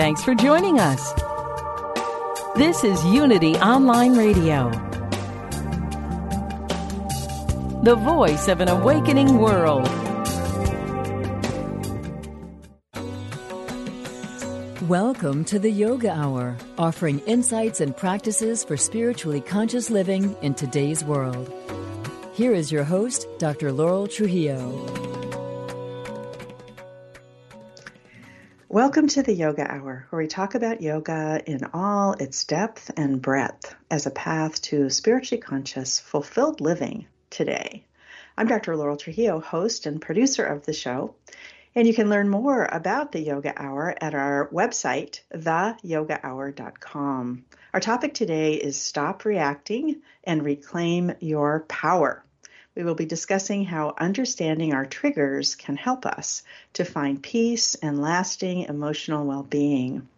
Thanks for joining us. This is Unity Online Radio, the voice of an awakening world. Welcome to the Yoga Hour, offering insights and practices for spiritually conscious living in today's world. Here is your host, Dr. Laurel Trujillo. Welcome to the Yoga Hour, where we talk about yoga in all its depth and breadth as a path to spiritually conscious, fulfilled living today. I'm Dr. Laurel Trujillo, host and producer of the show, and you can learn more about the Yoga Hour at our website, theyogahour.com. Our topic today is Stop Reacting and Reclaim Your Power we will be discussing how understanding our triggers can help us to find peace and lasting emotional well being.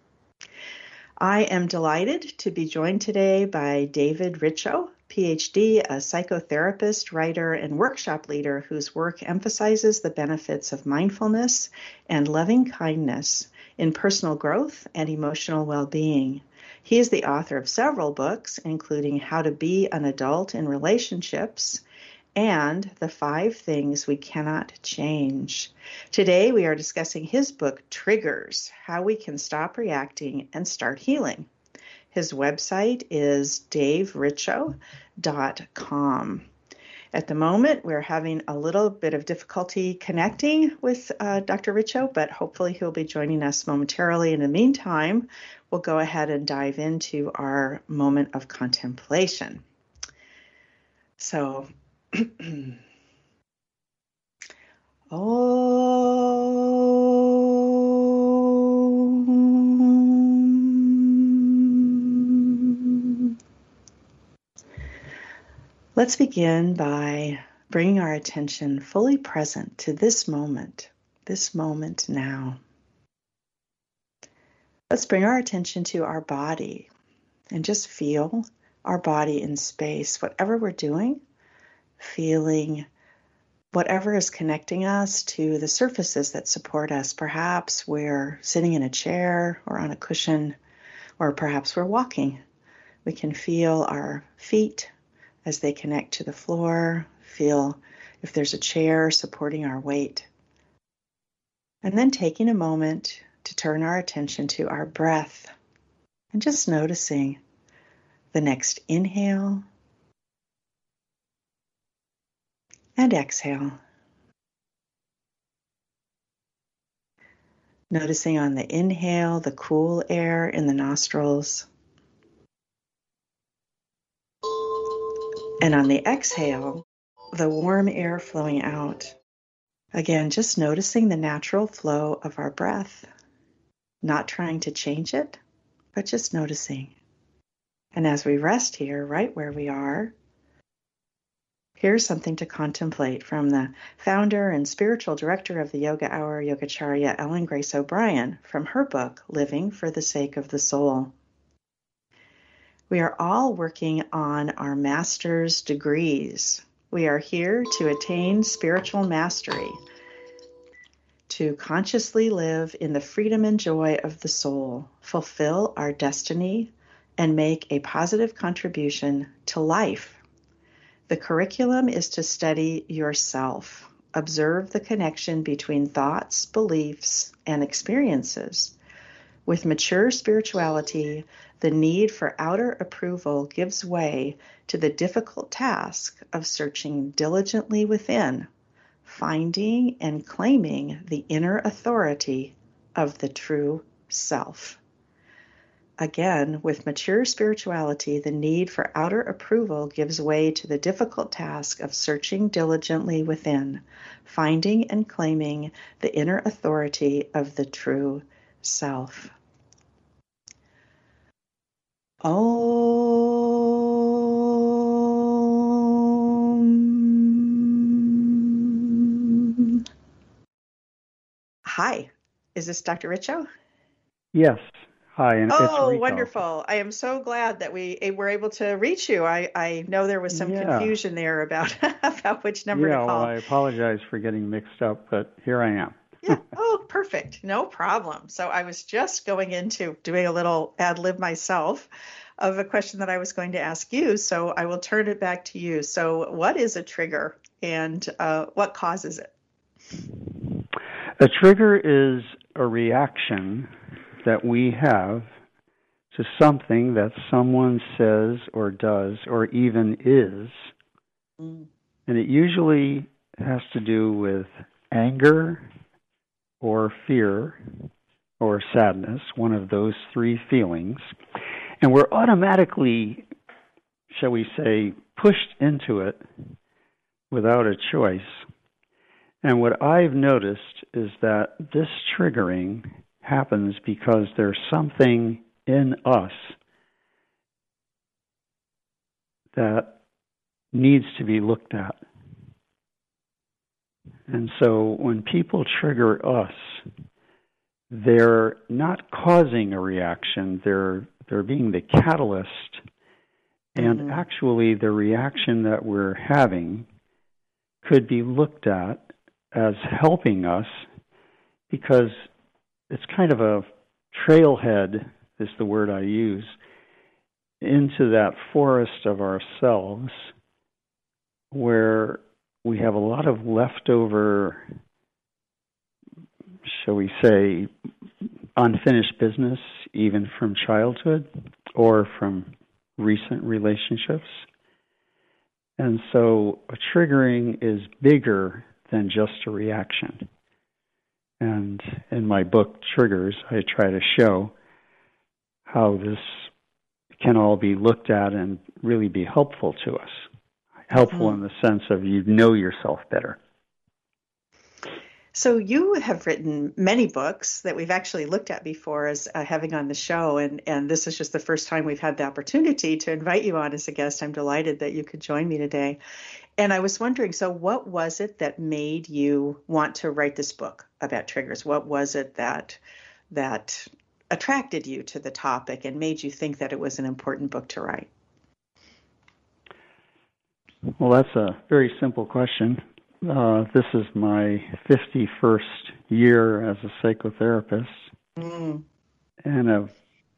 I am delighted to be joined today by David Richo, PhD, a psychotherapist, writer, and workshop leader whose work emphasizes the benefits of mindfulness and loving kindness in personal growth and emotional well being. He is the author of several books, including How to Be an Adult in Relationships and the five things we cannot change. Today, we are discussing his book, Triggers How We Can Stop Reacting and Start Healing. His website is davericho.com. At the moment, we're having a little bit of difficulty connecting with uh, Dr. Richo, but hopefully he'll be joining us momentarily. In the meantime, we'll go ahead and dive into our moment of contemplation. So, oh. Let's begin by bringing our attention fully present to this moment, this moment now. Let's bring our attention to our body and just feel our body in space, whatever we're doing feeling whatever is connecting us to the surfaces that support us. Perhaps we're sitting in a chair or on a cushion, or perhaps we're walking. We can feel our feet as they connect to the floor, feel if there's a chair supporting our weight. And then taking a moment to turn our attention to our breath and just noticing the next inhale and exhale. Noticing on the inhale the cool air in the nostrils. And on the exhale, the warm air flowing out. Again, just noticing the natural flow of our breath, not trying to change it, but just noticing. And as we rest here, right where we are, Here's something to contemplate from the founder and spiritual director of the Yoga Hour, Yogacharya Ellen Grace O'Brien, from her book, Living for the Sake of the Soul. We are all working on our master's degrees. We are here to attain spiritual mastery, to consciously live in the freedom and joy of the soul, fulfill our destiny, and make a positive contribution to life the curriculum is to study yourself, observe the connection between thoughts, beliefs, and experiences. With mature spirituality, the need for outer approval gives way to the difficult task of searching diligently within, finding and claiming the inner authority of the true self. Again, with mature spirituality, the need for outer approval gives way to the difficult task of searching diligently within, finding and claiming the inner authority of the true self. Om. Hi, is this Dr. Richo? Yes. Hi, and oh, wonderful! I am so glad that we eh, were able to reach you. I, I know there was some yeah. confusion there about about which number yeah, to call. well, I apologize for getting mixed up, but here I am. yeah. Oh, perfect. No problem. So I was just going into doing a little ad lib myself of a question that I was going to ask you. So I will turn it back to you. So, what is a trigger, and uh, what causes it? A trigger is a reaction that we have to something that someone says or does or even is. Mm. And it usually has to do with anger or fear or sadness, one of those three feelings. And we're automatically, shall we say, pushed into it without a choice. And what I've noticed is that this triggering happens because there's something in us that needs to be looked at. And so when people trigger us, they're not causing a reaction, they're they're being the catalyst. And mm-hmm. actually the reaction that we're having could be looked at as helping us because it's kind of a trailhead is the word I use into that forest of ourselves where we have a lot of leftover shall we say unfinished business even from childhood or from recent relationships. And so triggering is bigger than just a reaction and in my book, Triggers, I try to show how this can all be looked at and really be helpful to us. Helpful mm-hmm. in the sense of you know yourself better. So you have written many books that we've actually looked at before as uh, having on the show, and and this is just the first time we've had the opportunity to invite you on as a guest. I'm delighted that you could join me today. And I was wondering, so what was it that made you want to write this book about triggers? What was it that that attracted you to the topic and made you think that it was an important book to write? Well, that's a very simple question. Uh, this is my 51st year as a psychotherapist. Mm. And, uh,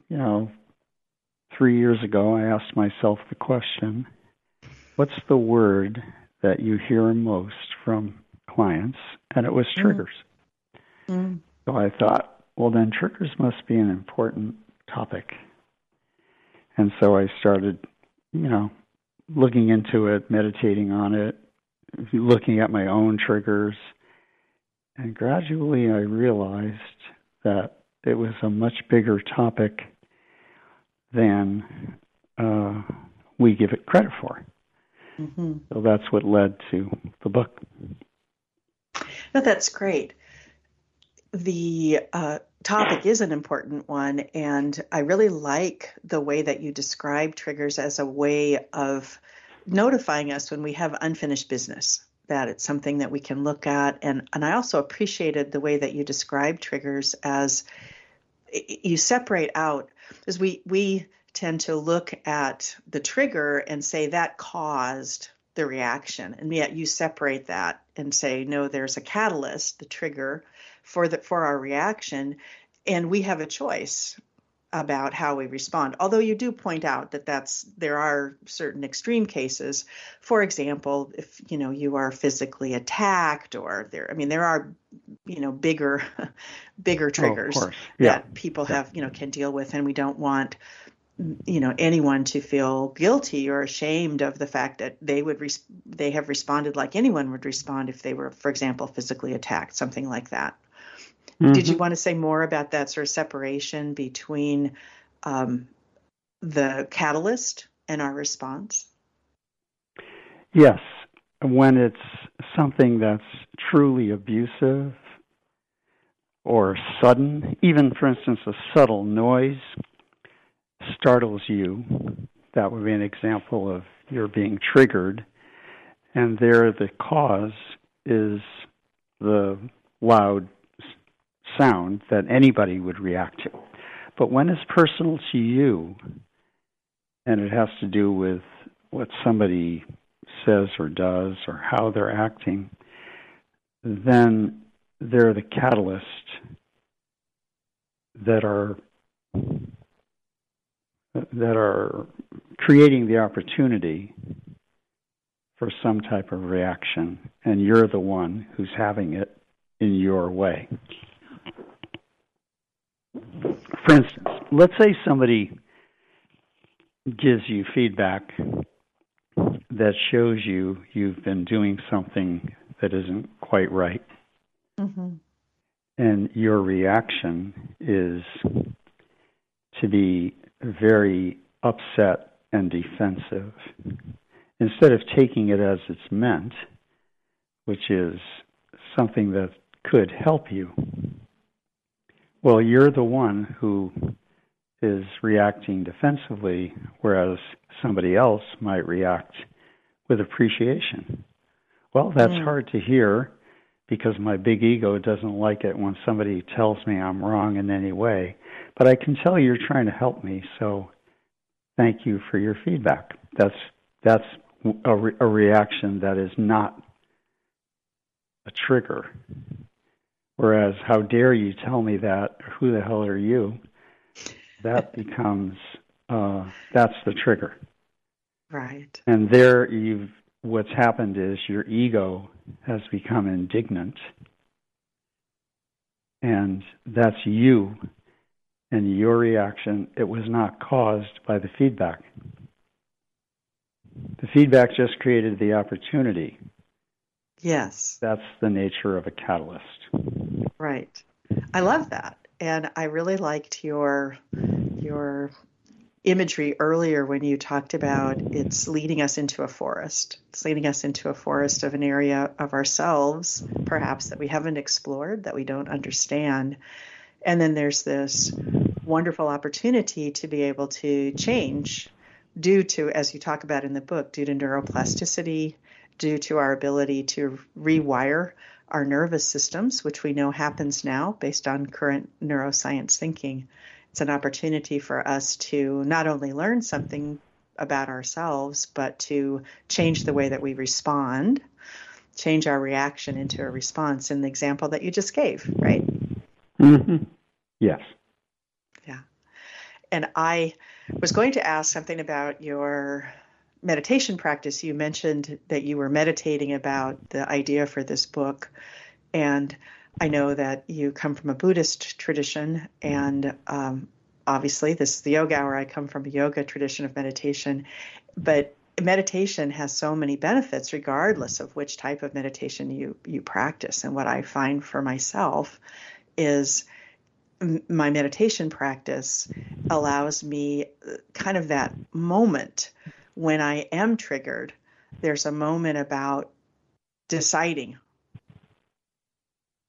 you know, three years ago, I asked myself the question what's the word that you hear most from clients? And it was mm. triggers. Mm. So I thought, well, then triggers must be an important topic. And so I started, you know, looking into it, meditating on it, looking at my own triggers. And gradually I realized that it was a much bigger topic than uh, we give it credit for. Mm-hmm. So that's what led to the book. No, that's great. The uh, topic is an important one, and I really like the way that you describe triggers as a way of notifying us when we have unfinished business. That it's something that we can look at, and and I also appreciated the way that you describe triggers as you separate out as we we tend to look at the trigger and say that caused the reaction. And yet you separate that and say no there's a catalyst the trigger for the for our reaction. And we have a choice about how we respond. Although you do point out that that's there are certain extreme cases. For example if you know you are physically attacked or there i mean there are you know bigger bigger oh, triggers oh, yeah. that people have you know can deal with. And we don't want you know anyone to feel guilty or ashamed of the fact that they would res- they have responded like anyone would respond if they were for example physically attacked something like that. Mm-hmm. did you want to say more about that sort of separation between um, the catalyst and our response? Yes. When it's something that's truly abusive or sudden, even for instance, a subtle noise startles you, that would be an example of you're being triggered. And there, the cause is the loud sound that anybody would react to. But when it's personal to you, and it has to do with what somebody says or does or how they're acting, then they're the catalyst that are that are creating the opportunity for some type of reaction, and you're the one who's having it in your way. For instance, let's say somebody gives you feedback that shows you you've been doing something that isn't quite right. Mm-hmm. And your reaction is to be very upset and defensive instead of taking it as it's meant, which is something that could help you. Well, you're the one who is reacting defensively, whereas somebody else might react with appreciation. Well, that's mm. hard to hear because my big ego doesn't like it when somebody tells me I'm wrong in any way. But I can tell you're trying to help me, so thank you for your feedback. That's that's a, re- a reaction that is not a trigger. Whereas, how dare you tell me that? Who the hell are you? That becomes uh, that's the trigger. Right. And there, you've what's happened is your ego has become indignant, and that's you and your reaction. It was not caused by the feedback. The feedback just created the opportunity. Yes. That's the nature of a catalyst. Right. I love that. And I really liked your your imagery earlier when you talked about it's leading us into a forest. It's leading us into a forest of an area of ourselves, perhaps that we haven't explored, that we don't understand. And then there's this wonderful opportunity to be able to change due to, as you talk about in the book, due to neuroplasticity, due to our ability to rewire our nervous systems, which we know happens now based on current neuroscience thinking it's an opportunity for us to not only learn something about ourselves, but to change the way that we respond, change our reaction into a response in the example that you just gave, right? Mm-hmm. Yes. Yeah. And I was going to ask something about your meditation practice. You mentioned that you were meditating about the idea for this book. And I know that you come from a Buddhist tradition, and um, obviously, this is the yoga hour. I come from a yoga tradition of meditation, but meditation has so many benefits regardless of which type of meditation you you practice. And what I find for myself is my meditation practice allows me uh, kind of that moment when I am triggered. There's a moment about deciding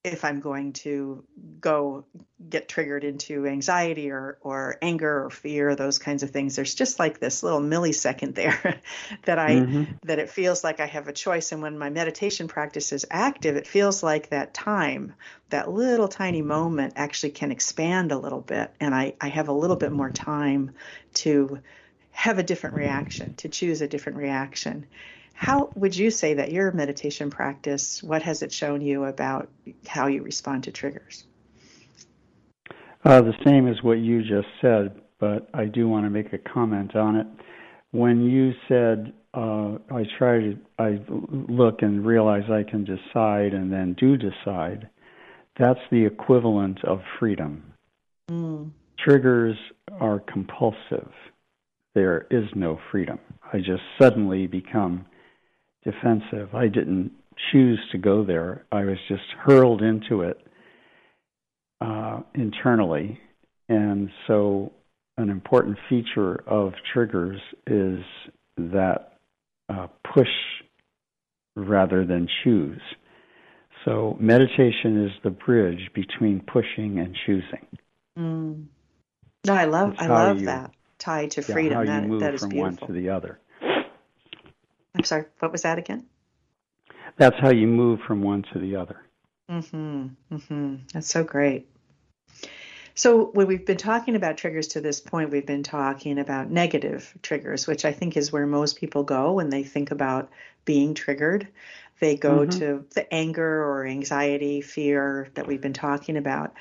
if I'm going to go get triggered into anxiety or, or anger or fear, those kinds of things. There's just like this little millisecond there that I mm-hmm. that it feels like I have a choice. And when my meditation practice is active, it feels like that time, that little tiny moment actually can expand a little bit. And I, I have a little bit more time to have a different reaction, to choose a different reaction. How would you say that your meditation practice, what has it shown you about how you respond to triggers? Uh, the same as what you just said, but I do want to make a comment on it. When you said, uh, I try to, I look and realize I can decide and then do decide, that's the equivalent of freedom. Mm. Triggers are compulsive. There is no freedom. I just suddenly become defensive. I didn't choose to go there. I was just hurled into it uh, internally. And so, an important feature of triggers is that uh, push rather than choose. So meditation is the bridge between pushing and choosing. Mm. No, I love I love you, that tied to freedom. Yeah, how you that, move that is from beautiful. one to the other. I'm sorry. What was that again? That's how you move from one to the other. Mm-hmm. Mm-hmm. That's so great. So when we've been talking about triggers to this point, we've been talking about negative triggers, which I think is where most people go when they think about being triggered. They go mm-hmm. to the anger or anxiety, fear that we've been talking about.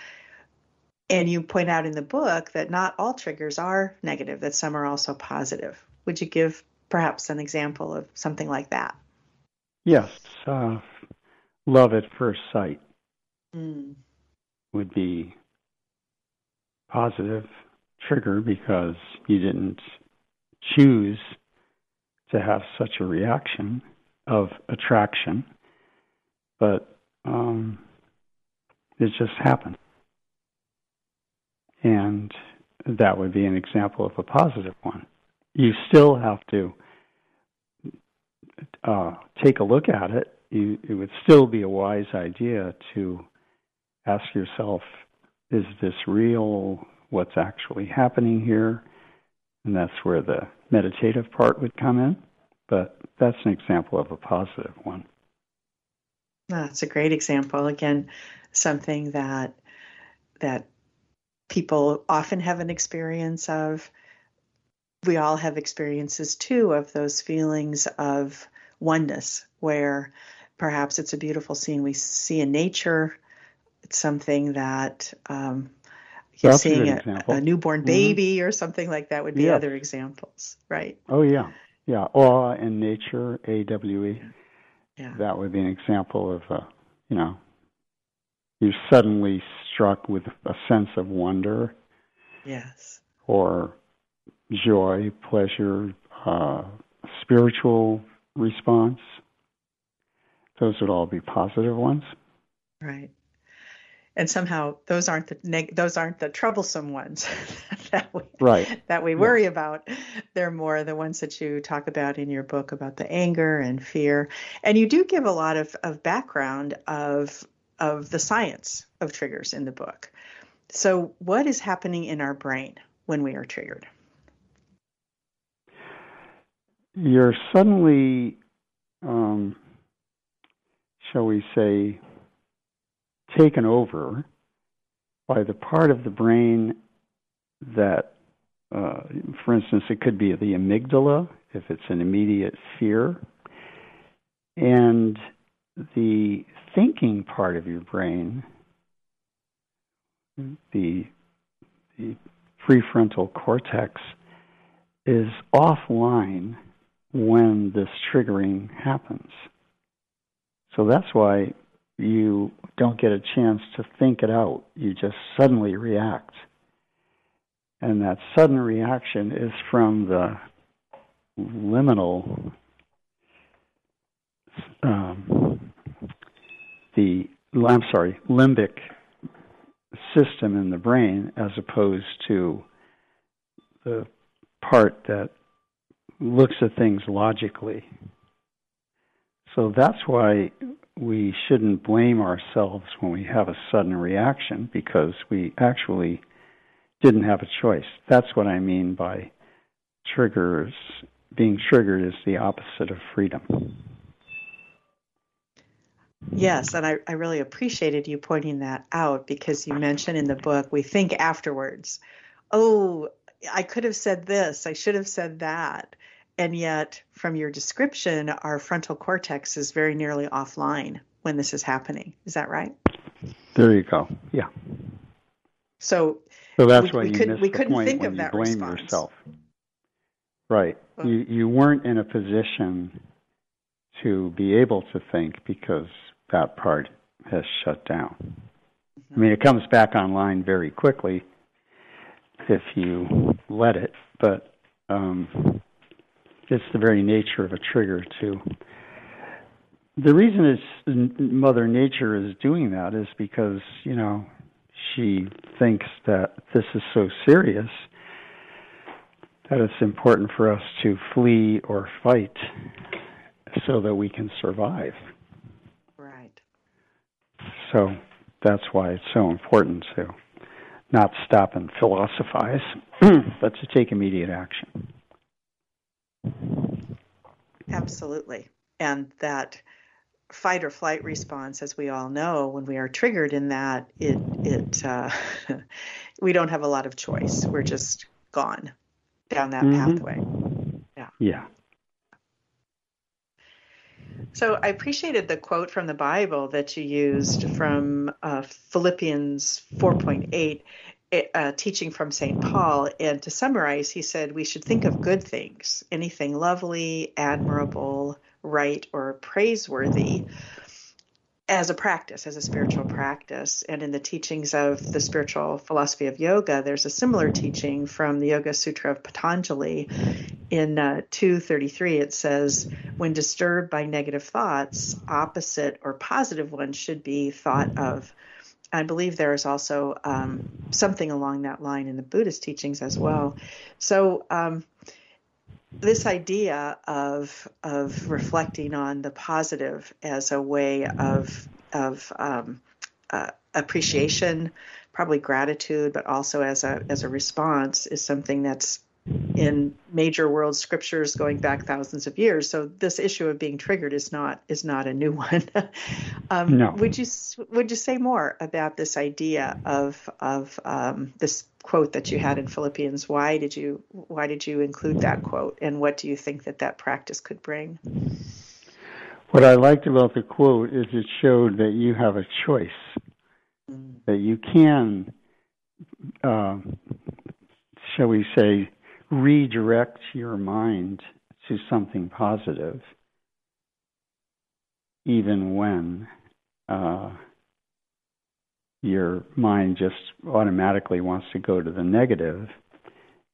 And you point out in the book that not all triggers are negative, that some are also positive. Would you give perhaps an example of something like that? Yes. Uh, love at first sight mm. would be positive trigger because you didn't choose to have such a reaction of attraction, but um, it just happened. And that would be an example of a positive one. You still have to uh, take a look at it. You, it would still be a wise idea to ask yourself, is this real? What's actually happening here? And that's where the meditative part would come in. But that's an example of a positive one. That's a great example. Again, something that that people often have an experience of. We all have experiences too of those feelings of oneness, where perhaps it's a beautiful scene we see in nature. It's something that um, you're seeing a, a, newborn mm-hmm. baby mm-hmm. or something like that would be yes. other examples, right? Oh yeah, yeah. Awe in nature, A W E. Yeah. That would be an example of, uh, you know, you're suddenly struck with a sense of wonder. Yes. Or joy, pleasure, uh, spiritual response. Those would all be positive ones. Right and somehow those aren't the neg- those aren't the troublesome ones that we right. that we worry yeah. about. They're more the ones that you talk about in your book about the anger and fear, and you do give a lot of, of background of of the science of triggers in the book. So, what is happening in our brain when we are triggered? You're suddenly, um, shall we say, taken over by the part of the brain that, uh, for instance, it could be the amygdala if it's an immediate fear, and the thinking part of your brain, the, the prefrontal cortex, is offline when this triggering happens. So that's why you don't get a chance to think it out. You just suddenly react. And that sudden reaction is from the liminal, um, the, I'm sorry, limbic system in the brain as opposed to the part that looks at things logically. So that's why we shouldn't blame ourselves when we have a sudden reaction because we actually didn't have a choice. That's what I mean by triggers. Being triggered is the opposite of freedom. Yes, and I, I really appreciated you pointing that out because you mentioned in the book we think afterwards, oh, I could have said this, I should have said that. And yet, from your description, our frontal cortex is very nearly offline when this is happening. Is that right? There you go. Yeah. So, so that's we, why we you could, missed we the couldn't point think when of you that blame response. yourself. Right. Well, you you weren't in a position to be able to think because that part has shut down. Mm-hmm. I mean, it comes back online very quickly if you let it, but um, it's the very nature of a trigger too. the reason is mother nature is doing that is because you know she thinks that this is so serious that it's important for us to flee or fight so that we can survive. Right. So that's why it's so important to not stop and philosophize, but to take immediate action. Absolutely. And that fight or flight response, as we all know, when we are triggered in that, it it uh, we don't have a lot of choice. We're just gone down that mm-hmm. pathway. Yeah. Yeah. So I appreciated the quote from the Bible that you used from uh, Philippians 4.8, uh, teaching from St. Paul. And to summarize, he said, We should think of good things, anything lovely, admirable, right, or praiseworthy as a practice, as a spiritual practice. And in the teachings of the spiritual philosophy of yoga, there's a similar teaching from the Yoga Sutra of Patanjali. In uh, 233, it says, when disturbed by negative thoughts, opposite or positive ones should be thought of. I believe there is also um, something along that line in the Buddhist teachings as well. So, um, this idea of of reflecting on the positive as a way of of um, uh, appreciation, probably gratitude, but also as a as a response is something that's in major world scriptures going back thousands of years. So this issue of being triggered is not is not a new one. um, no. Would you would you say more about this idea of of um, this quote that you had in Philippians? Why did you why did you include that quote, and what do you think that that practice could bring? What I liked about the quote is it showed that you have a choice, mm. that you can, uh, shall we say, redirect your mind to something positive, even when uh, your mind just automatically wants to go to the negative,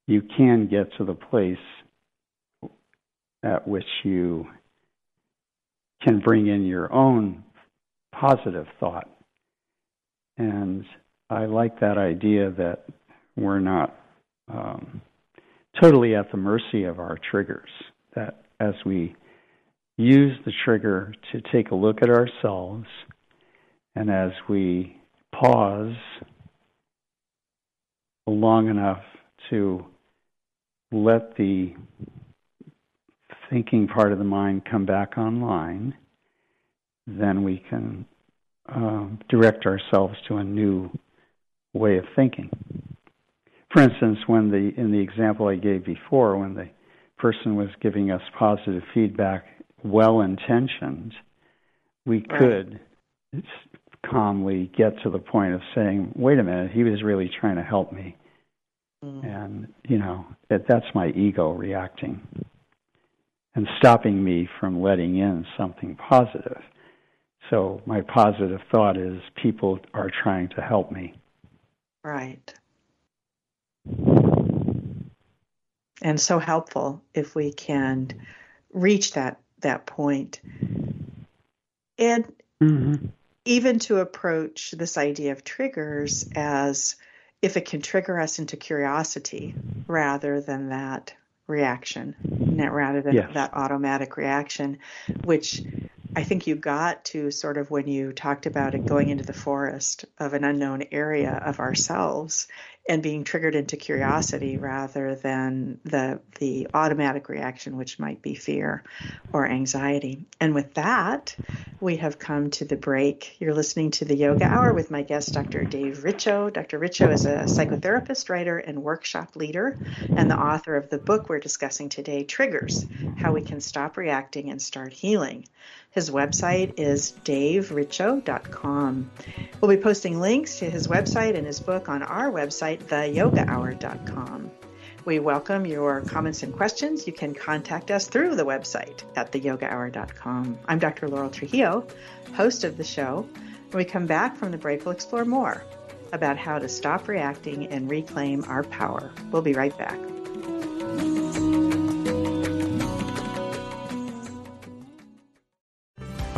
you can get to the place at which you can bring in your own positive thought. And I like that idea that we're not um, totally at the mercy of our triggers. That as we use the trigger to take a look at ourselves, and as we pause long enough to let the thinking part of the mind come back online, then we can uh, direct ourselves to a new way of thinking. For instance, when the in the example I gave before, when the person was giving us positive feedback, well intentioned, we right. could calmly get to the point of saying, "Wait a minute, he was really trying to help me," mm. and you know that that's my ego reacting and stopping me from letting in something positive. So my positive thought is, people are trying to help me. Right and so helpful if we can reach that that point and mm-hmm. even to approach this idea of triggers as if it can trigger us into curiosity rather than that reaction rather than yes. that automatic reaction which I think you got to sort of when you talked about it going into the forest of an unknown area of ourselves and being triggered into curiosity rather than the the automatic reaction which might be fear or anxiety. And with that, we have come to the break. You're listening to the Yoga Hour with my guest Dr. Dave Richo. Dr. Richo is a psychotherapist, writer, and workshop leader and the author of the book we're discussing today, Triggers: How We Can Stop Reacting and Start Healing. His website is davericho.com. We'll be posting links to his website and his book on our website, theyogahour.com. We welcome your comments and questions. You can contact us through the website at theyogahour.com. I'm Dr. Laurel Trujillo, host of the show. When we come back from the break, we'll explore more about how to stop reacting and reclaim our power. We'll be right back.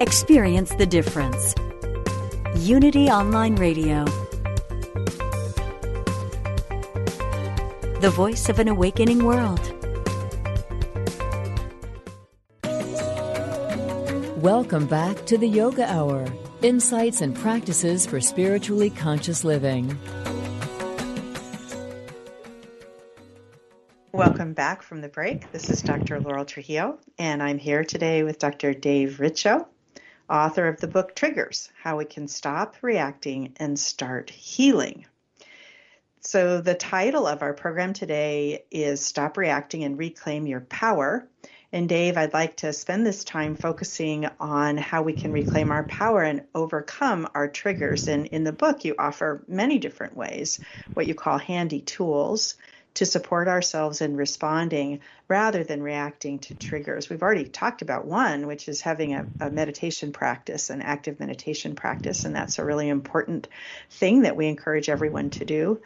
Experience the difference. Unity Online Radio. The voice of an awakening world. Welcome back to the Yoga Hour insights and practices for spiritually conscious living. Welcome back from the break. This is Dr. Laurel Trujillo, and I'm here today with Dr. Dave Richo author of the book Triggers How We Can Stop Reacting and Start Healing. So, the title of our program today is Stop Reacting and Reclaim Your Power. And, Dave, I'd like to spend this time focusing on how we can reclaim our power and overcome our triggers. And in the book, you offer many different ways, what you call handy tools to support ourselves in responding rather than reacting to triggers. We've already talked about one, which is having a, a, meditation practice, an active meditation practice, and that's a really important thing that we encourage everyone to do.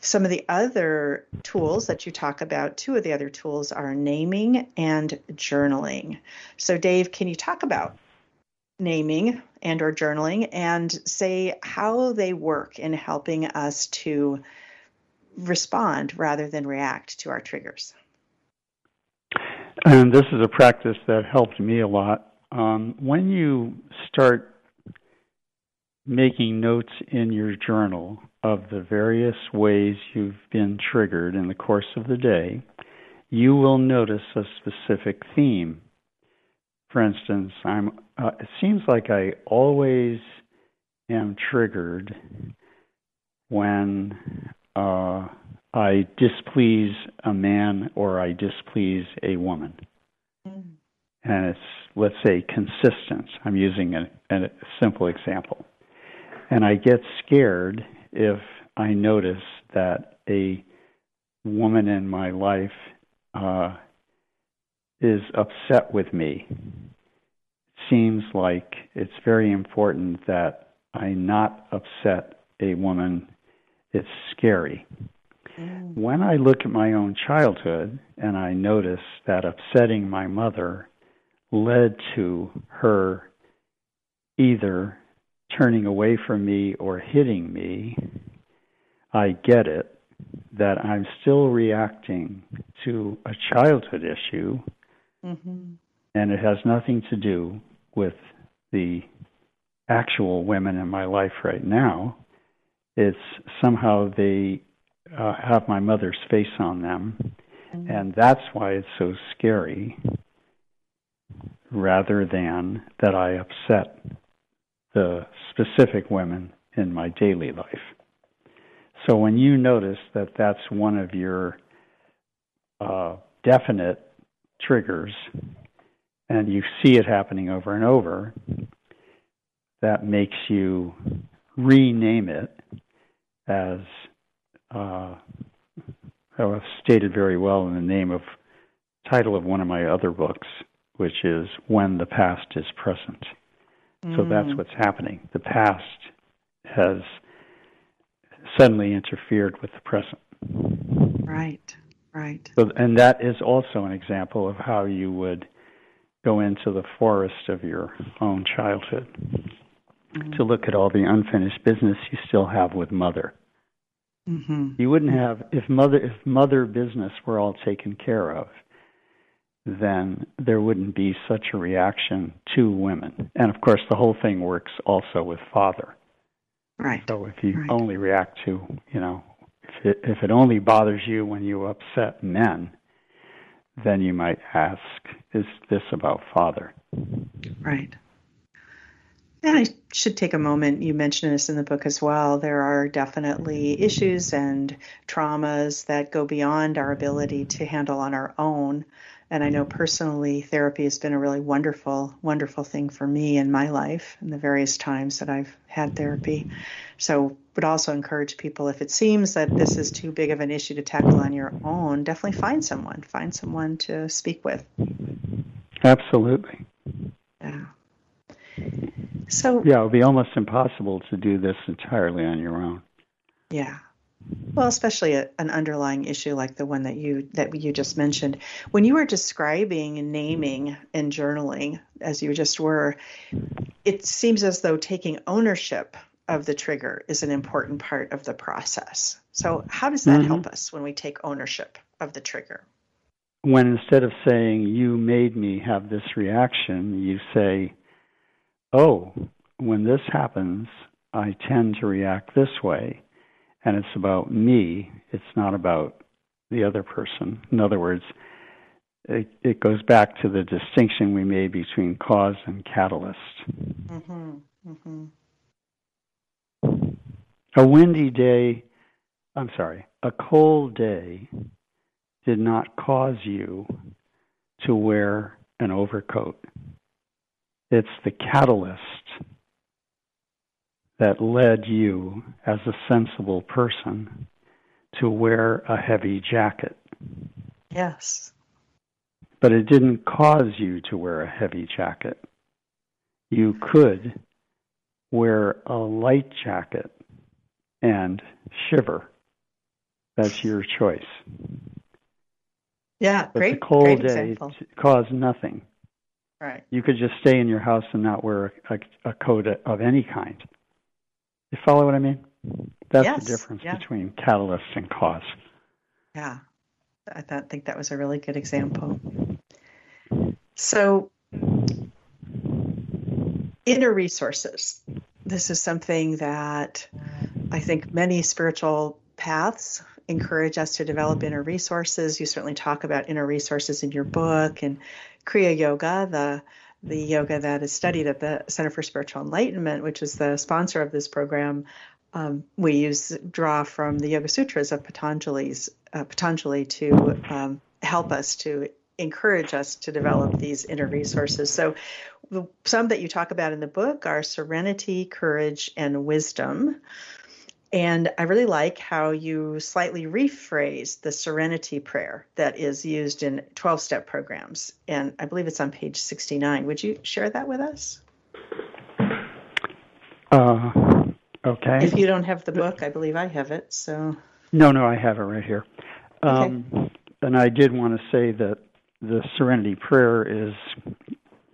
Some of the other tools that you talk about, two of the other tools are naming and journaling. So, Dave, can you talk about naming and or journaling and say how they work in helping us to respond rather than react to our triggers. And this is a practice that helped me a lot. Um, when you start making notes in your journal of the various ways you've been triggered in the course of the day, you will notice a specific theme. For instance, I'm. Uh, it seems like I always am triggered when uh, I displease a man or I displease a woman. Mm. And it's, let's say, consistent. I'm using a, a simple example. And I get scared if I notice that a woman in my life uh, is upset with me. It seems like it's very important that I not upset a woman it's scary. Mm. When I look at my own childhood and I notice that upsetting my mother led to her either turning away from me or hitting me, I get it that I'm still reacting to a childhood issue, mm-hmm. and it has nothing to do with the actual women in my life right now. It's somehow they uh, have my mother's face on them, mm-hmm. and that's why it's so scary. Rather than that I upset the specific women in my daily life. So when you notice that that's one of your uh, definite triggers, and you see it happening over and over, that makes you rename it as uh, was stated very well in the name of title of one of my other books, which is When the Past is Present. Mm. So that's what's happening. The past has suddenly interfered with the present. Right, right. So, and that is also an example of how you would go into the forest of your own childhood mm-hmm. to look at all the unfinished business you still have with mother. Mm-hmm. You wouldn't have if mother if mother business were all taken care of, then there wouldn't be such a reaction to women. And of course, the whole thing works also with father. Right. So if you right. only react to, you know, if it, if it only bothers you when you upset men, then you might ask, is this about father? Right. And I should take a moment. You mentioned this in the book as well. There are definitely issues and traumas that go beyond our ability to handle on our own. And I know personally, therapy has been a really wonderful, wonderful thing for me in my life and the various times that I've had therapy. So, would also encourage people if it seems that this is too big of an issue to tackle on your own, definitely find someone, find someone to speak with. Absolutely. Yeah. So, yeah, it would be almost impossible to do this entirely on your own. Yeah. Well, especially a, an underlying issue like the one that you that you just mentioned. When you were describing and naming and journaling, as you just were, it seems as though taking ownership of the trigger is an important part of the process. So, how does that mm-hmm. help us when we take ownership of the trigger? When instead of saying, You made me have this reaction, you say, Oh, when this happens, I tend to react this way and it's about me. It's not about the other person. In other words, it, it goes back to the distinction we made between cause and catalyst. Mm-hmm. Mm-hmm. A windy day, I'm sorry, a cold day did not cause you to wear an overcoat. It's the catalyst that led you as a sensible person to wear a heavy jacket. Yes. But it didn't cause you to wear a heavy jacket. You could wear a light jacket and shiver. That's your choice. Yeah, but great. The cold great day caused nothing. Right. You could just stay in your house and not wear a, a coat of any kind. You follow what I mean? That's yes, the difference yeah. between catalyst and cause. Yeah, I th- think that was a really good example. So, inner resources. This is something that I think many spiritual paths encourage us to develop inner resources. You certainly talk about inner resources in your book and Kriya Yoga, the the yoga that is studied at the Center for Spiritual Enlightenment, which is the sponsor of this program, um, we use draw from the Yoga Sutras of Patanjali's uh, Patanjali to um, help us to encourage us to develop these inner resources. So, some that you talk about in the book are serenity, courage, and wisdom. And I really like how you slightly rephrase the serenity prayer that is used in 12 step programs. And I believe it's on page 69. Would you share that with us? Uh, okay. If you don't have the book, I believe I have it. So. No, no, I have it right here. Um, okay. And I did want to say that the Serenity Prayer is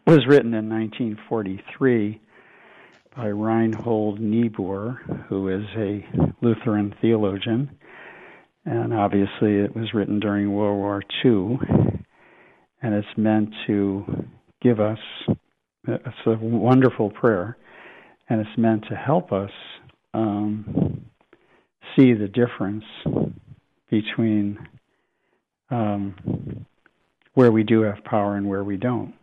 was written in 1943 by Reinhold Niebuhr, who is a Lutheran theologian. And obviously, it was written during World War II. And it's meant to give us, it's a wonderful prayer, and it's meant to help us um, see the difference between um, where we do have power and where we don't.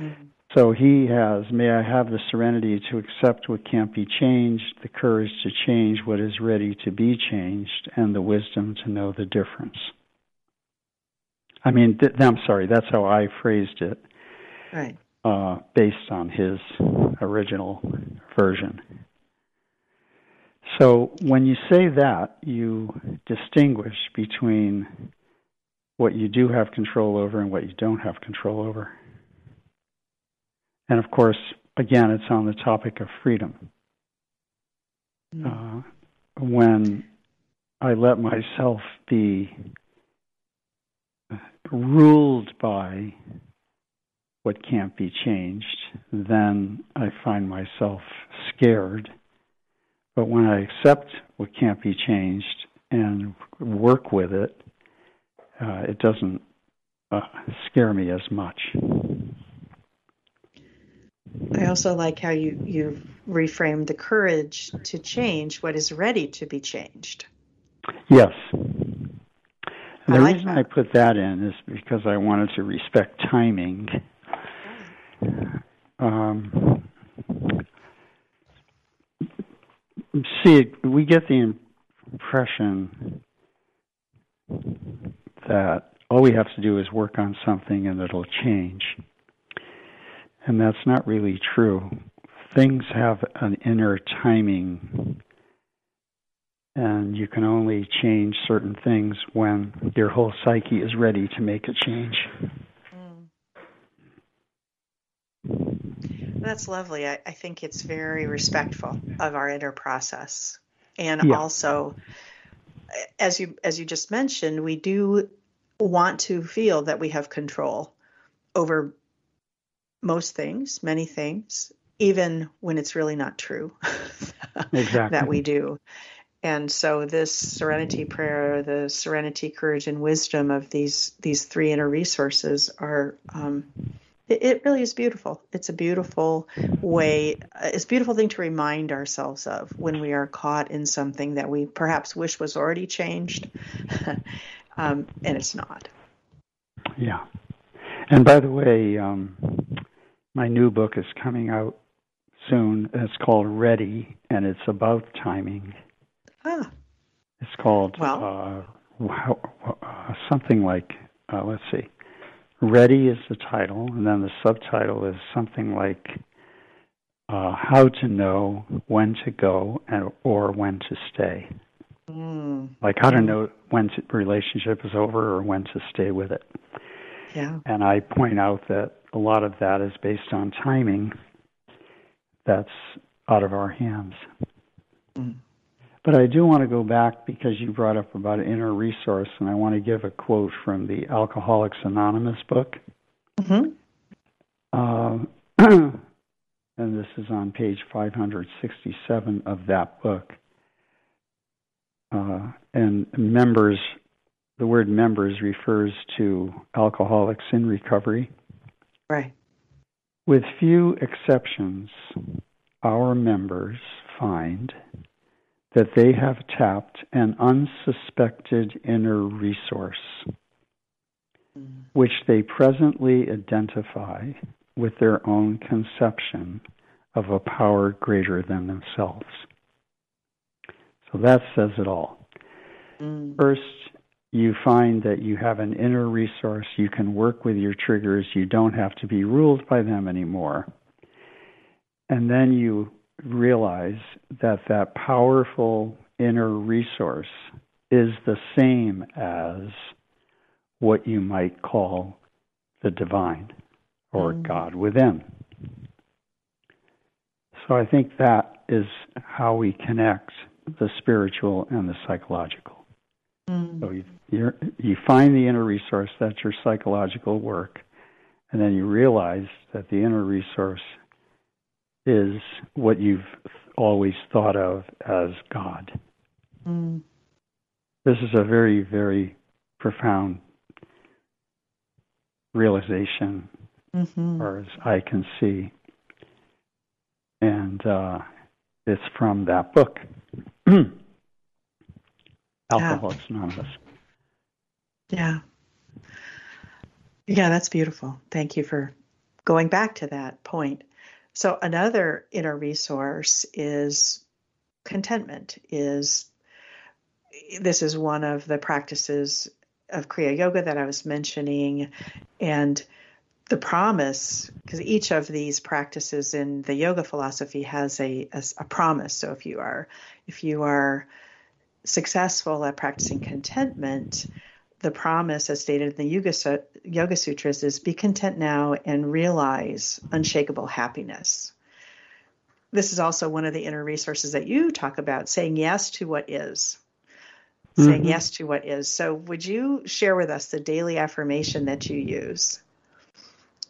Mm-hmm. So he has, may I have the serenity to accept what can't be changed, the courage to change what is ready to be changed, and the wisdom to know the difference. I mean, th- I'm sorry, that's how I phrased it. Right. Uh, based on his original version. So when you say that, you distinguish between what you do have control over and what you don't have control over. And of course, again, it's on the topic of freedom. Mm. Uh, when I let myself be ruled by what can't be changed, then I find myself scared. But when I accept what can't be changed and work with it, uh, it doesn't uh, scare me as much. I also like how you you reframed the courage to change what is ready to be changed. Yes. And the like reason that. I put that in is because I wanted to respect timing. Um, see, we get the impression that all we have to do is work on something and it'll change. And that's not really true. Things have an inner timing, and you can only change certain things when your whole psyche is ready to make a change. Mm. That's lovely. I, I, think it's very respectful of our inner process, and yeah. also, as you as you just mentioned, we do want to feel that we have control over most things, many things, even when it's really not true exactly. that we do. And so this serenity prayer, the serenity, courage, and wisdom of these these three inner resources are um, it, it, really is beautiful. It's a beautiful way. It's a beautiful thing to remind ourselves of when we are caught in something that we perhaps wish was already changed, um, and it's not. Yeah. And by the way, um, my new book is coming out soon. It's called Ready, and it's about timing. Ah. It's called well. uh, uh, something like, uh, let's see, Ready is the title, and then the subtitle is something like uh, How to Know When to Go and or When to Stay. Mm. Like how to know when to, relationship is over or when to stay with it. Yeah. And I point out that a lot of that is based on timing that's out of our hands. Mm. But I do want to go back because you brought up about inner resource, and I want to give a quote from the Alcoholics Anonymous book. Mm-hmm. Uh, and this is on page 567 of that book. Uh, and members, the word members refers to alcoholics in recovery. Right. With few exceptions, our members find that they have tapped an unsuspected inner resource, which they presently identify with their own conception of a power greater than themselves. So that says it all. Mm. First, you find that you have an inner resource. You can work with your triggers. You don't have to be ruled by them anymore. And then you realize that that powerful inner resource is the same as what you might call the divine or mm. God within. So I think that is how we connect the spiritual and the psychological. Mm. So you you find the inner resource, that's your psychological work, and then you realize that the inner resource is what you've always thought of as God. Mm. This is a very, very profound realization, mm-hmm. as far as I can see. And uh, it's from that book, Alcoholics yeah. Anonymous. Yeah. Yeah, that's beautiful. Thank you for going back to that point. So another inner resource is contentment is this is one of the practices of Kriya Yoga that I was mentioning and the promise because each of these practices in the yoga philosophy has a, a, a promise so if you are if you are successful at practicing contentment the promise, as stated in the Yoga, Yoga Sutras, is be content now and realize unshakable happiness. This is also one of the inner resources that you talk about, saying yes to what is. Mm-hmm. Saying yes to what is. So, would you share with us the daily affirmation that you use,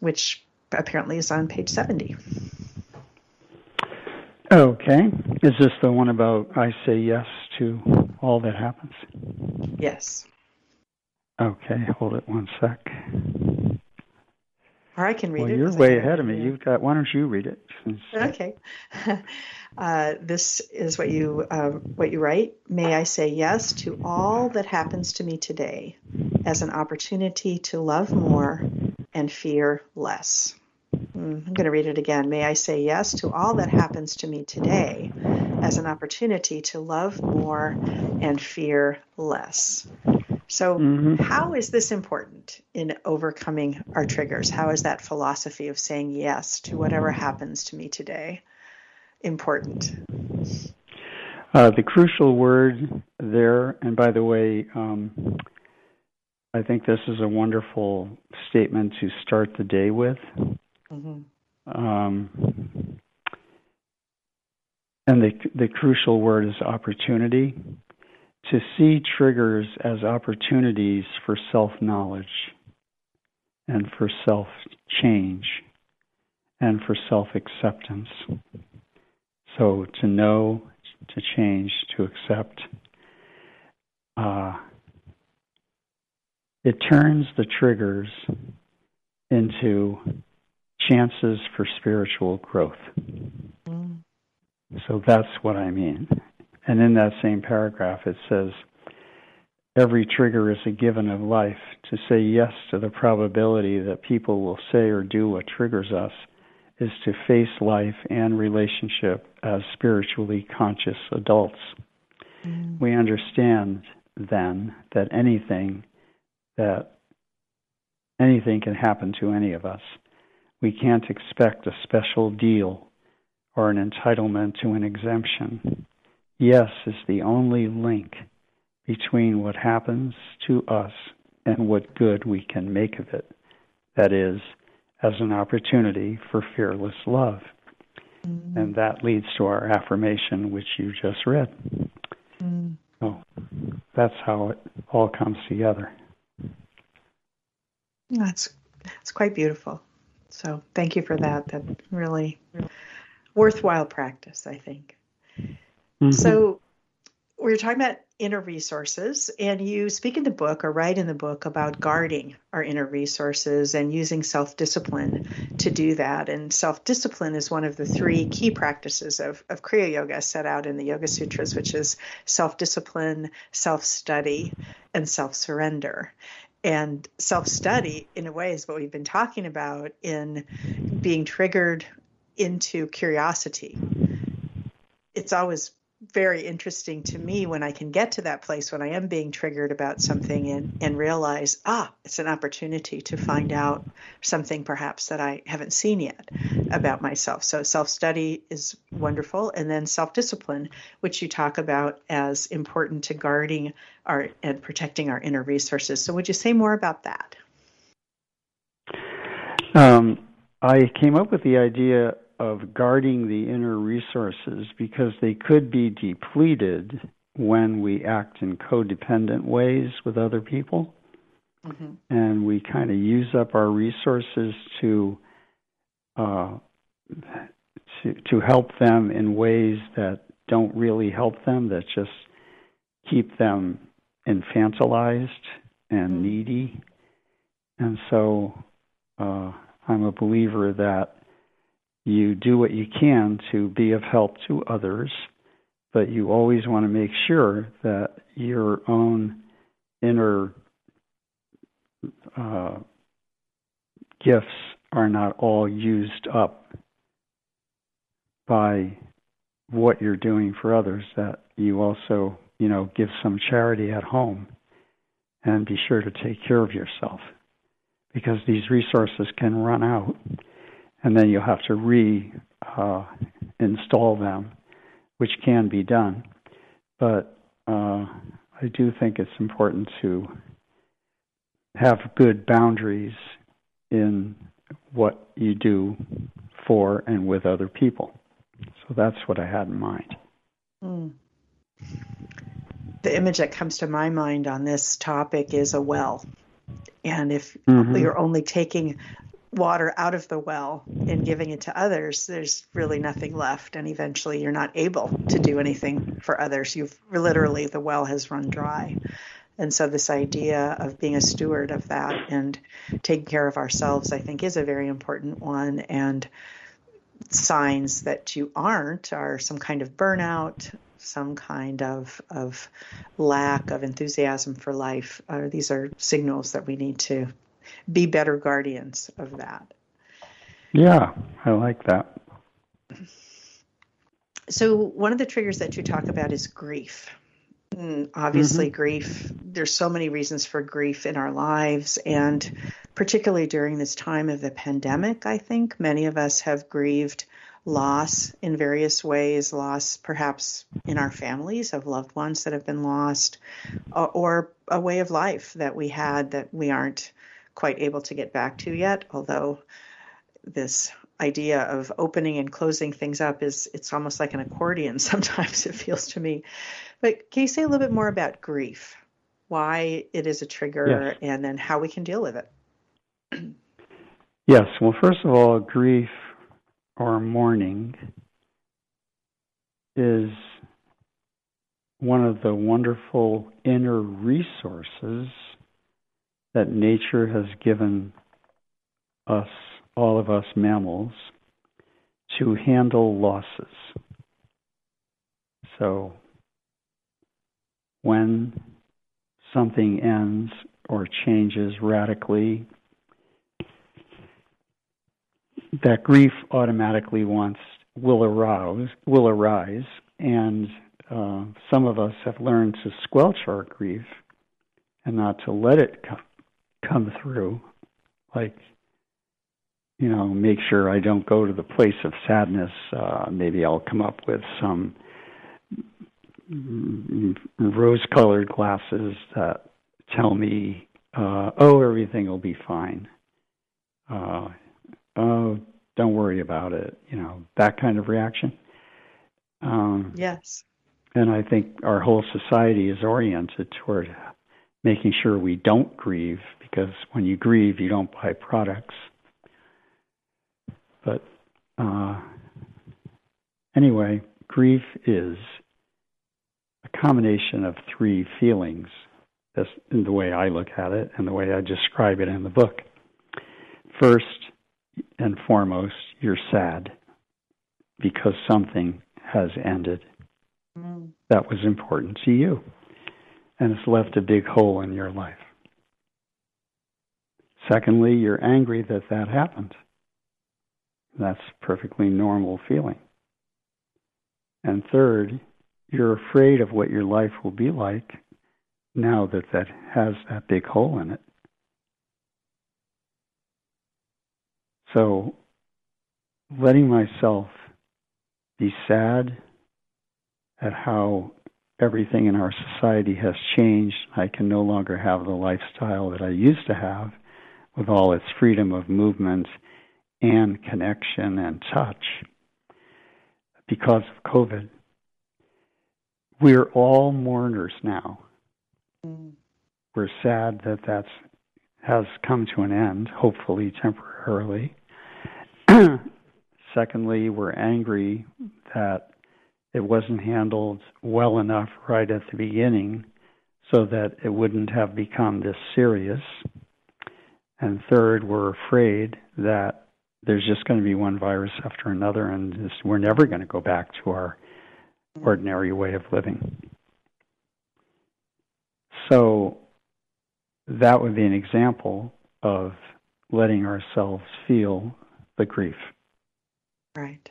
which apparently is on page 70? Okay. Is this the one about I say yes to all that happens? Yes. Okay, hold it one sec. Or I can read well, it. You're way ahead of me. You've got. Why don't you read it? Okay. Uh, this is what you uh, what you write. May I say yes to all that happens to me today, as an opportunity to love more and fear less. Mm, I'm going to read it again. May I say yes to all that happens to me today, as an opportunity to love more and fear less. So, mm-hmm. how is this important in overcoming our triggers? How is that philosophy of saying yes to whatever happens to me today important? Uh, the crucial word there, and by the way, um, I think this is a wonderful statement to start the day with. Mm-hmm. Um, and the the crucial word is opportunity. To see triggers as opportunities for self knowledge and for self change and for self acceptance. So to know, to change, to accept. Uh, it turns the triggers into chances for spiritual growth. Mm. So that's what I mean. And in that same paragraph, it says, Every trigger is a given of life. To say yes to the probability that people will say or do what triggers us is to face life and relationship as spiritually conscious adults. Mm. We understand then that anything that anything can happen to any of us. We can't expect a special deal or an entitlement to an exemption. Yes is the only link between what happens to us and what good we can make of it. That is, as an opportunity for fearless love. Mm-hmm. And that leads to our affirmation, which you just read. Mm-hmm. So that's how it all comes together. That's that's quite beautiful. So thank you for that. That really worthwhile practice, I think. Mm-hmm. So we are talking about inner resources, and you speak in the book or write in the book about guarding our inner resources and using self discipline to do that. And self discipline is one of the three key practices of, of Kriya Yoga set out in the Yoga Sutras, which is self discipline, self study, and self surrender. And self study, in a way, is what we've been talking about in being triggered into curiosity. It's always very interesting to me when I can get to that place when I am being triggered about something and, and realize, ah, it's an opportunity to find out something perhaps that I haven't seen yet about myself. So self study is wonderful. And then self discipline, which you talk about as important to guarding our and protecting our inner resources. So would you say more about that? Um, I came up with the idea of guarding the inner resources because they could be depleted when we act in codependent ways with other people. Mm-hmm. And we kind of use up our resources to uh, to to help them in ways that don't really help them, that just keep them infantilized and mm-hmm. needy. And so uh, I'm a believer that you do what you can to be of help to others, but you always want to make sure that your own inner uh, gifts are not all used up by what you're doing for others, that you also, you know, give some charity at home and be sure to take care of yourself because these resources can run out and then you'll have to re uh, install them, which can be done. But uh, I do think it's important to have good boundaries in what you do for and with other people. So that's what I had in mind. Mm. The image that comes to my mind on this topic is a well. And if mm-hmm. you're only taking water out of the well and giving it to others, there's really nothing left. And eventually you're not able to do anything for others. You've literally, the well has run dry. And so, this idea of being a steward of that and taking care of ourselves, I think, is a very important one. And signs that you aren't are some kind of burnout, some kind of, of lack of enthusiasm for life. Uh, these are signals that we need to be better guardians of that. Yeah, I like that. So, one of the triggers that you talk about is grief. Mm, obviously, mm-hmm. grief, there's so many reasons for grief in our lives. And particularly during this time of the pandemic, I think many of us have grieved loss in various ways loss perhaps in our families of loved ones that have been lost or, or a way of life that we had that we aren't quite able to get back to yet although this idea of opening and closing things up is it's almost like an accordion sometimes it feels to me. But can you say a little bit more about grief? Why it is a trigger yes. and then how we can deal with it? Yes. Well first of all grief or mourning is one of the wonderful inner resources that nature has given us, all of us mammals, to handle losses. So when something ends or changes radically, that grief automatically wants will arouse will arise, and uh, some of us have learned to squelch our grief and not to let it come through, like you know, make sure I don't go to the place of sadness. Uh, maybe I'll come up with some rose-colored glasses that tell me, uh, "Oh, everything will be fine." Uh, oh, don't worry about it, you know, that kind of reaction. Um, yes. And I think our whole society is oriented toward making sure we don't grieve because when you grieve, you don't buy products. But uh, anyway, grief is a combination of three feelings. That's in the way I look at it and the way I describe it in the book. First, and foremost, you're sad because something has ended mm. that was important to you and it's left a big hole in your life. Secondly, you're angry that that happened. That's perfectly normal feeling. And third, you're afraid of what your life will be like now that that has that big hole in it. So, letting myself be sad at how everything in our society has changed. I can no longer have the lifestyle that I used to have with all its freedom of movement and connection and touch because of COVID. We're all mourners now. Mm. We're sad that that has come to an end, hopefully temporarily. Secondly, we're angry that it wasn't handled well enough right at the beginning so that it wouldn't have become this serious. And third, we're afraid that there's just going to be one virus after another, and this, we're never going to go back to our ordinary way of living. So, that would be an example of letting ourselves feel the grief. Right.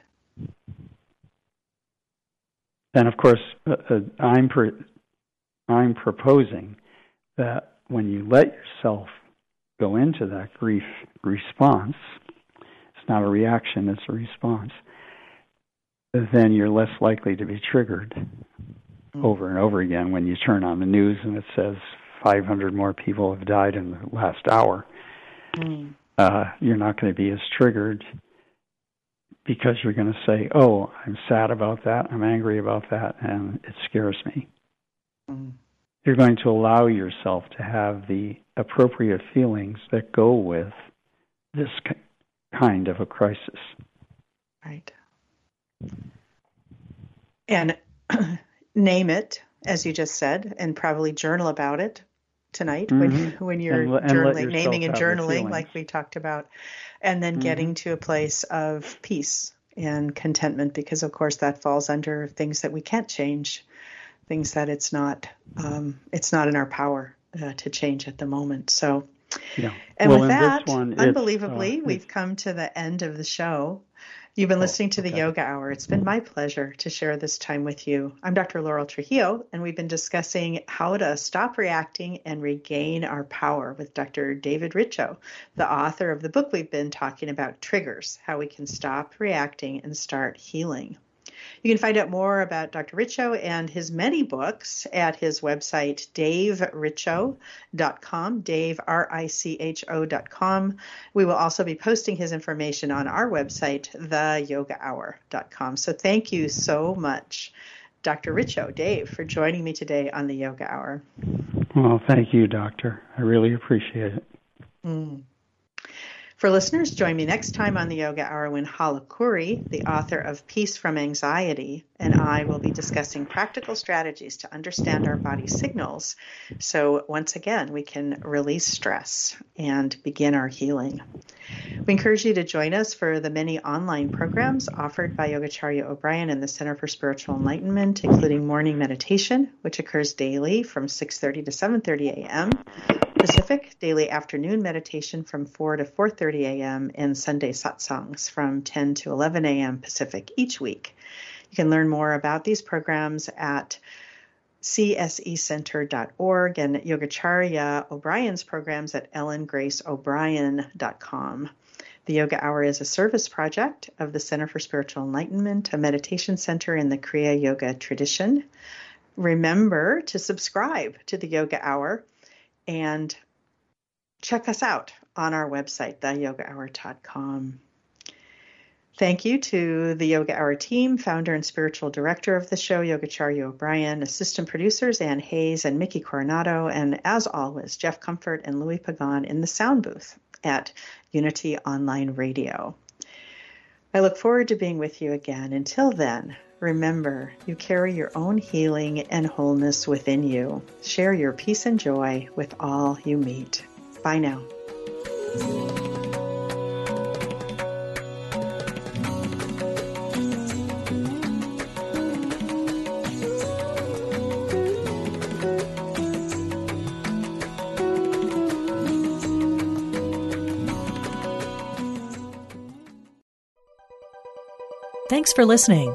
And of course, uh, uh, I'm I'm proposing that when you let yourself go into that grief response, it's not a reaction; it's a response. Then you're less likely to be triggered mm. over and over again when you turn on the news and it says 500 more people have died in the last hour. Mm. Uh, you're not going to be as triggered because you're going to say, "Oh, I'm sad about that. I'm angry about that, and it scares me." Mm. You're going to allow yourself to have the appropriate feelings that go with this kind of a crisis. Right. And name it, as you just said, and probably journal about it tonight mm-hmm. when when you're and, and journaling, naming and journaling, like we talked about, and then mm-hmm. getting to a place of peace and contentment, because of course that falls under things that we can't change, things that it's not um, it's not in our power uh, to change at the moment. So. Yeah. And well, with that, one, unbelievably, uh, we've come to the end of the show. You've been oh, listening to the okay. Yoga Hour. It's been my pleasure to share this time with you. I'm Dr. Laurel Trujillo, and we've been discussing how to stop reacting and regain our power with Dr. David Richo, the author of the book we've been talking about, Triggers How We Can Stop Reacting and Start Healing. You can find out more about Dr. Richo and his many books at his website, davericho.com, dave, R-I-C-H-O.com. We will also be posting his information on our website, theyogahour.com. So thank you so much, Dr. Richo, Dave, for joining me today on the Yoga Hour. Well, thank you, Doctor. I really appreciate it. Mm. For listeners, join me next time on the Yoga Hour when Hala Khouri, the author of Peace from Anxiety, and I will be discussing practical strategies to understand our body signals so once again we can release stress and begin our healing. We encourage you to join us for the many online programs offered by Yogacharya O'Brien and the Center for Spiritual Enlightenment, including morning meditation, which occurs daily from 6:30 to 7:30 a.m. Pacific, daily afternoon meditation from 4 to 4:30 a.m. and Sunday satsangs from 10 to 11 a.m. Pacific each week. You can learn more about these programs at csecenter.org and Yogacharya O'Brien's programs at ellengraceo'brien.com. The Yoga Hour is a service project of the Center for Spiritual Enlightenment, a meditation center in the Kriya Yoga tradition. Remember to subscribe to the Yoga Hour and check us out on our website, theyogahour.com. Thank you to the Yoga Hour team, founder and spiritual director of the show, Yogacharya O'Brien, assistant producers Ann Hayes and Mickey Coronado, and as always, Jeff Comfort and Louis Pagan in the sound booth at Unity Online Radio. I look forward to being with you again. Until then, Remember, you carry your own healing and wholeness within you. Share your peace and joy with all you meet. Bye now. Thanks for listening.